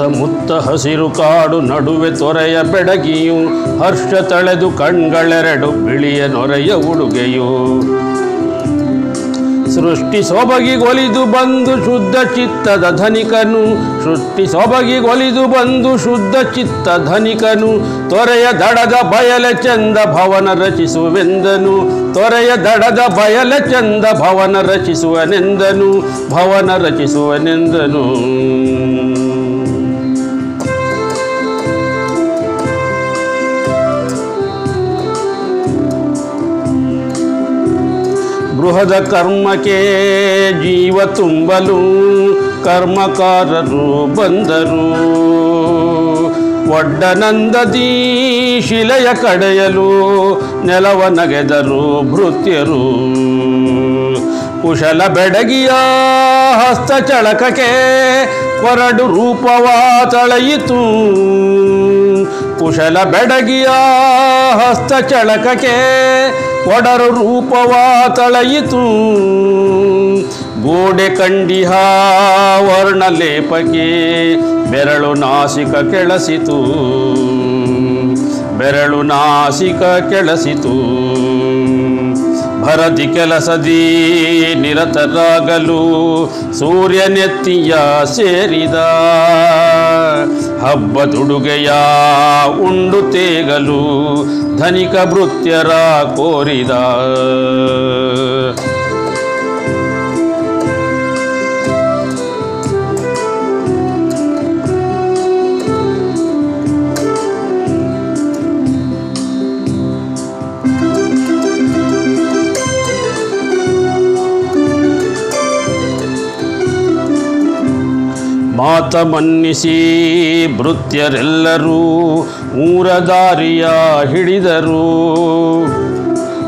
ಸುತ್ತಮುತ್ತ ಹಸಿರು ಕಾಡು ನಡುವೆ ತೊರೆಯ ಬೆಡಗಿಯು, ಹರ್ಷ ತಳೆದು ಕಣ್ಗಳೆರಡು ಬಿಳಿಯ ನೊರೆಯ ಉಡುಗೆಯು. ಸೃಷ್ಟಿ ಸೊಬಗಿಗೊಲಿದು ಬಂದು ಶುದ್ಧ ಚಿತ್ತದ ಧನಿಕನು, ಸೃಷ್ಟಿ ಸೊಬಗಿಗೊಲಿದು ಬಂದು ಶುದ್ಧ ಚಿತ್ತ ಧನಿಕನು, ತೊರೆಯ ದಡದ ಬಯಲ ಚಂದ ಭವನ ರಚಿಸುವೆಂದನು, ತೊರೆಯ ದಡದ ಬಯಲ ಚಂದ ಭವನ ರಚಿಸುವನೆಂದನು ಭವನ ರಚಿಸುವನೆಂದನು. ಬೃಹದ ಕರ್ಮಕ್ಕೆ ಜೀವ ತುಂಬಲು ಕರ್ಮಕಾರರು ಬಂದರು. ಒಡ್ಡನಂದದಿ ಶಿಲೆಯ ಕಡೆಯಲು ನೆಲವ ನಗೆದರು ಭೃತ್ಯರು. ಕುಶಲ ಬೆಡಗಿಯ ಹಸ್ತ ಚಳಕಕ್ಕೆ ಕೊರಡು ರೂಪವ ತಳೆಯಿತು. ಕುಶಲ ಬೆಡಗಿಯ ಹಸ್ತ ಚಳಕಕ್ಕೆ ಒಡರು ರೂಪವ ತಳೆಯಿತು. ಗೋಡೆ ಕಂಡಿಹ ವರ್ಣಲೇಪಕ್ಕೆ ಬೆರಳು ನಾಸಿಕ ಕೆಳಸಿತು. ಬೆರಳು ನಾಸಿಕ ಕೆಳಸಿತು. ಭರತಿ ಕೆಲಸದಿ ನಿರತರಾಗಲು ಸೂರ್ಯನೆತ್ತಿಯ ಸೇರಿದ ಹಬ್ಬದುಡುಗೆಯ ಉಂಡು ತೇಗಲು ಧನಿಕ ಭೃತ್ಯರ ಕೋರಿದ. ಮಾತ ಮನ್ನಿಸಿ ಭೃತ್ಯರೆಲ್ಲರೂ ಊರ ದಾರಿಯ ಹಿಡಿದರು.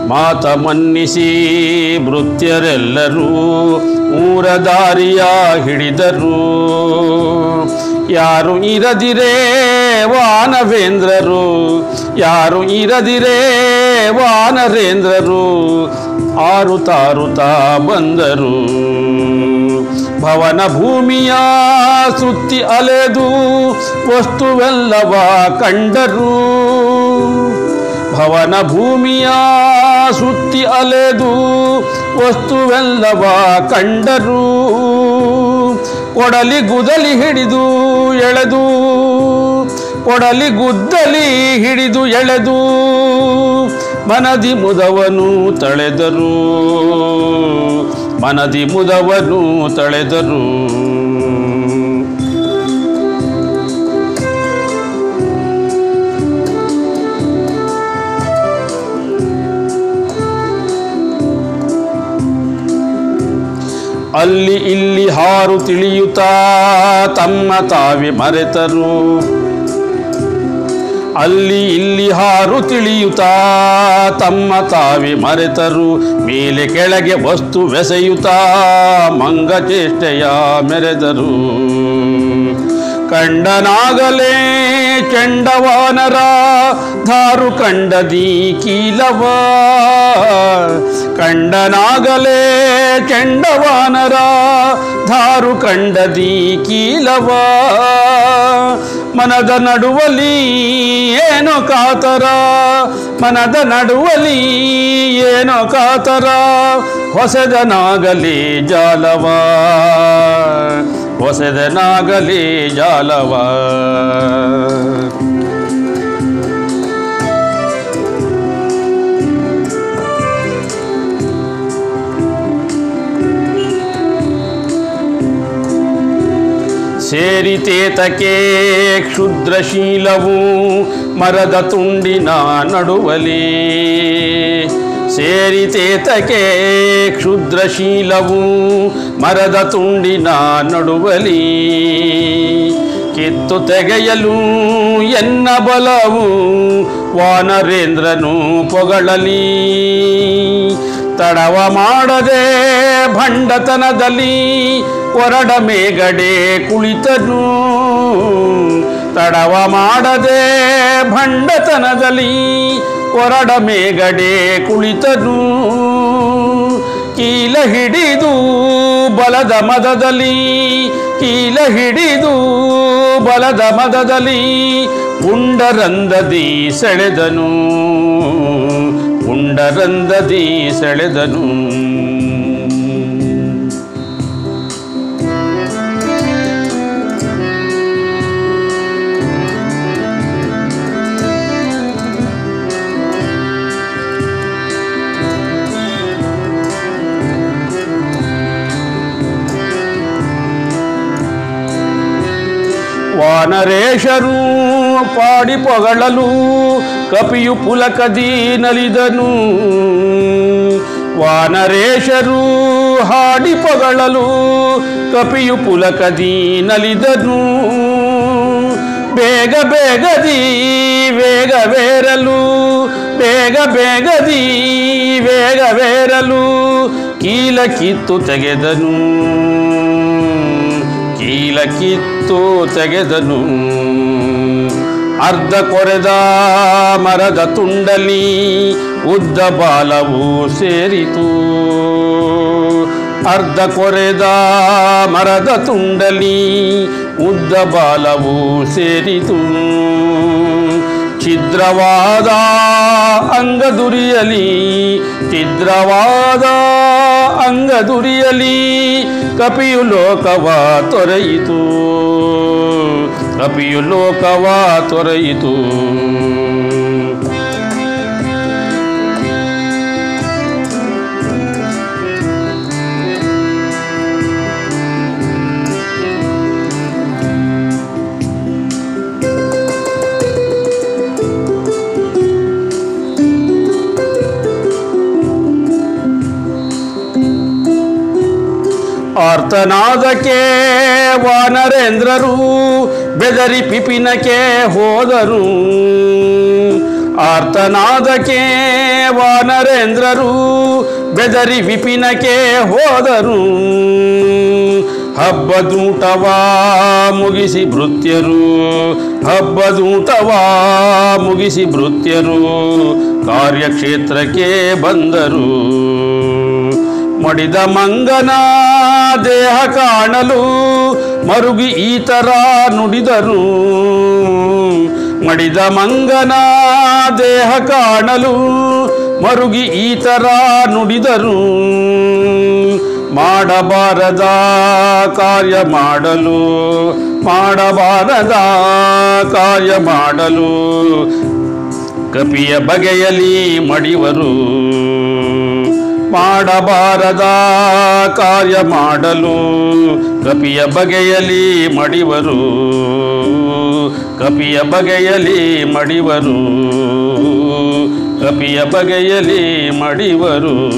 ಮಾತ ಮನ್ನಿಸಿ ಭೃತ್ಯರೆಲ್ಲರೂ ಊರ ದಾರಿಯ ಹಿಡಿದರು. ಯಾರು ಇರದಿರೇ ವಾನವೇಂದ್ರರು ಯಾರು ಇರದಿರೇ ವಾನರೇಂದ್ರರು ಆರು ತಾರುತ್ತಾ ಬಂದರು. ಭವನ ಭೂಮಿಯ ಸುತ್ತಿ ಅಲೆದು ವಸ್ತುವೆಲ್ಲವ ಕಂಡರು. ಭವನ ಭೂಮಿಯ ಸುತ್ತಿ ಅಲೆದು ವಸ್ತುವೆಲ್ಲವ ಕಂಡರು. ಕೊಡಲಿ ಗುದಲಿ ಹಿಡಿದು ಎಳೆದು, ಕೊಡಲಿ ಗುದ್ದಲಿ ಹಿಡಿದು ಎಳೆದು, ಮನದಿ ಮುದವನು ತಳೆದರು. ಮನದಿ ಮುದವನು ತಳೆದರು. ಅಲ್ಲಿ ಇಲ್ಲಿ ಹಾರು ತಿಳಿಯುತ್ತಾ ತಮ್ಮ ತಾವಿ ಮರೆತರು. ಅಲ್ಲಿ ಇಲ್ಲಿ ಹಾರು ತಿಳಿಯುತ್ತಾ, ತಮ್ಮ ತಾವಿ ಮರೆತರು, ಮೇಲೆ ಕೆಳಗೆ ವಸ್ತು ಬೆಸೆಯುತ್ತಾ, ಮಂಗಚೇಷ್ಟೆಯ ಮೆರೆದರು. ಕಂಡನಾಗಲೇ ಚಂಡವಾನರ, ಧಾರು ಕಂಡದಿ ಕೀಲವ ಕಂಡನಾಗಲೇ ಚಂಡವಾನರ, ಧಾರು ಕಂಡದಿ ಕೀಲವ ಮನದ ನಡುವಲಿ ಏನೋ ಕಾತರ ಮನದ ನಡುವಲಿ ಏನೋ ಕಾತರ ಹೊಸದನಾಗಲಿ ಜಾಲವ ಹೊಸದನಾಗಲಿ ಜಾಲವ. ಸೇರಿತೇತಕ್ಕೆ ಕ್ಷುದ್ರಶೀಲವು ಮರದ ತುಂಡಿನ ನಡುವಲಿ. ಸೇರಿತೇತಕೆ ಕ್ಷುದ್ರಶೀಲವು ಮರದ ತುಂಡಿನ ನಡುವಲಿ. ಕಿತ್ತು ತೆಗೆಯಲು ಎನ್ನ ಬಲವು ವಾನರೇಂದ್ರನು ಪೊಗಳಲಿ. ತಡವ ಮಾಡದೆ ಭಂಡತನದಲ್ಲಿ ಕೊರಡ ಮೇಗಡೆ ಕುಳಿತನು. ತಡವ ಮಾಡದೆ ಭಂಡತನದಲ್ಲಿ ಕೊರಡ ಮೇಗಡೆ ಕುಳಿತನು. ಕೀಲ ಹಿಡಿದು ಬಲದ ಮದದಲ್ಲಿ, ಕೀಲ ಹಿಡಿದು ಬಲದ ಮದದಲ್ಲಿ ಗುಂಡರಂದದಿ ಸೆಳೆದನು. ಗುಂಡರಂದದಿ ಸೆಳೆದನು. ವಾನರೇಶರು ಪಾಡಿ ಪೊಗಳಲು ಕಪಿಯು ಪುಲಕದಿ ನಲಿದನು. ವಾನರೇಶರು ಹಾಡಿ ಪೊಗಳಲು ಕಪಿಯು ಪುಲಕದಿ ನಲಿದನು. ಬೇಗ ಬೇಗದಿ ವೇಗವೇರಲು ಬೇಗ ಬೇಗದಿ ವೇಗವೇರಲು ಕೀಲ ಕಿತ್ತು ತೆಗೆದನು. ಕಿತ್ತು ತೆಗೆದನು. ಅರ್ಧ ಕೊರೆದ ಮರದ ತುಂಡಲಿ ಉದ್ದ ಬಾಲವು ಸೇರಿತು. ಅರ್ಧ ಕೊರೆದ ಮರದ ತುಂಡಲಿ ಉದ್ದ ಬಾಲವು ಸೇರಿತು. ಛಿದ್ರವಾದ ಅಂಗದುರಿಯಲಿ, ಛಿದ್ರವಾದ ಅಂಗದುರಿಯಲಿ ಕಪಿಯು ಲೋಕವ ತೊರೆಯಿತು. ಕಪಿಯು ಲೋಕವ ತೊರೆಯಿತು. ಆರ್ತನಾದಕ್ಕೆ ವಾನರೇಂದ್ರರು ಬೆದರಿ ಪಿಪಿನಕ್ಕೆ ಹೋದರು. ಆರ್ತನಾದಕ್ಕೆ ವಾನರೇಂದ್ರರು ಬೆದರಿ ವಿಪಿನಕ್ಕೆ ಹೋದರು. ಹಬ್ಬದೂಟವಾ ಮುಗಿಸಿ ಭೃತ್ಯರು, ಹಬ್ಬದೂಟವಾ ಮುಗಿಸಿ ಭೃತ್ಯರು, ಕಾರ್ಯಕ್ಷೇತ್ರಕ್ಕೆ ಬಂದರು. ಮಡಿದ ಮಂಗನ ದೇಹ ಕಾಣಲು ಮರುಗಿ ಈತರ ನುಡಿದರು. ಮಡಿದ ಮಂಗನ ದೇಹ ಕಾಣಲು ಮರುಗಿ ಈತರ ನುಡಿದರು. ಮಾಡಬಾರದ ಕಾರ್ಯ ಮಾಡಲು, ಮಾಡಬಾರದ ಕಾರ್ಯ ಮಾಡಲು ಕಪಿಯ ಬಗೆಯಲಿ ಮಡಿವರು. ಮಾಡಬಾರದ ಕಾರ್ಯ ಮಾಡಲು ಕಪಿಯ ಬಗೆಯಲಿ ಮಡಿವರು. ಕಪಿಯ ಬಗೆಯಲಿ ಮಡಿವರು. ಕಪಿಯ ಬಗೆಯಲಿ ಮಡಿವರು.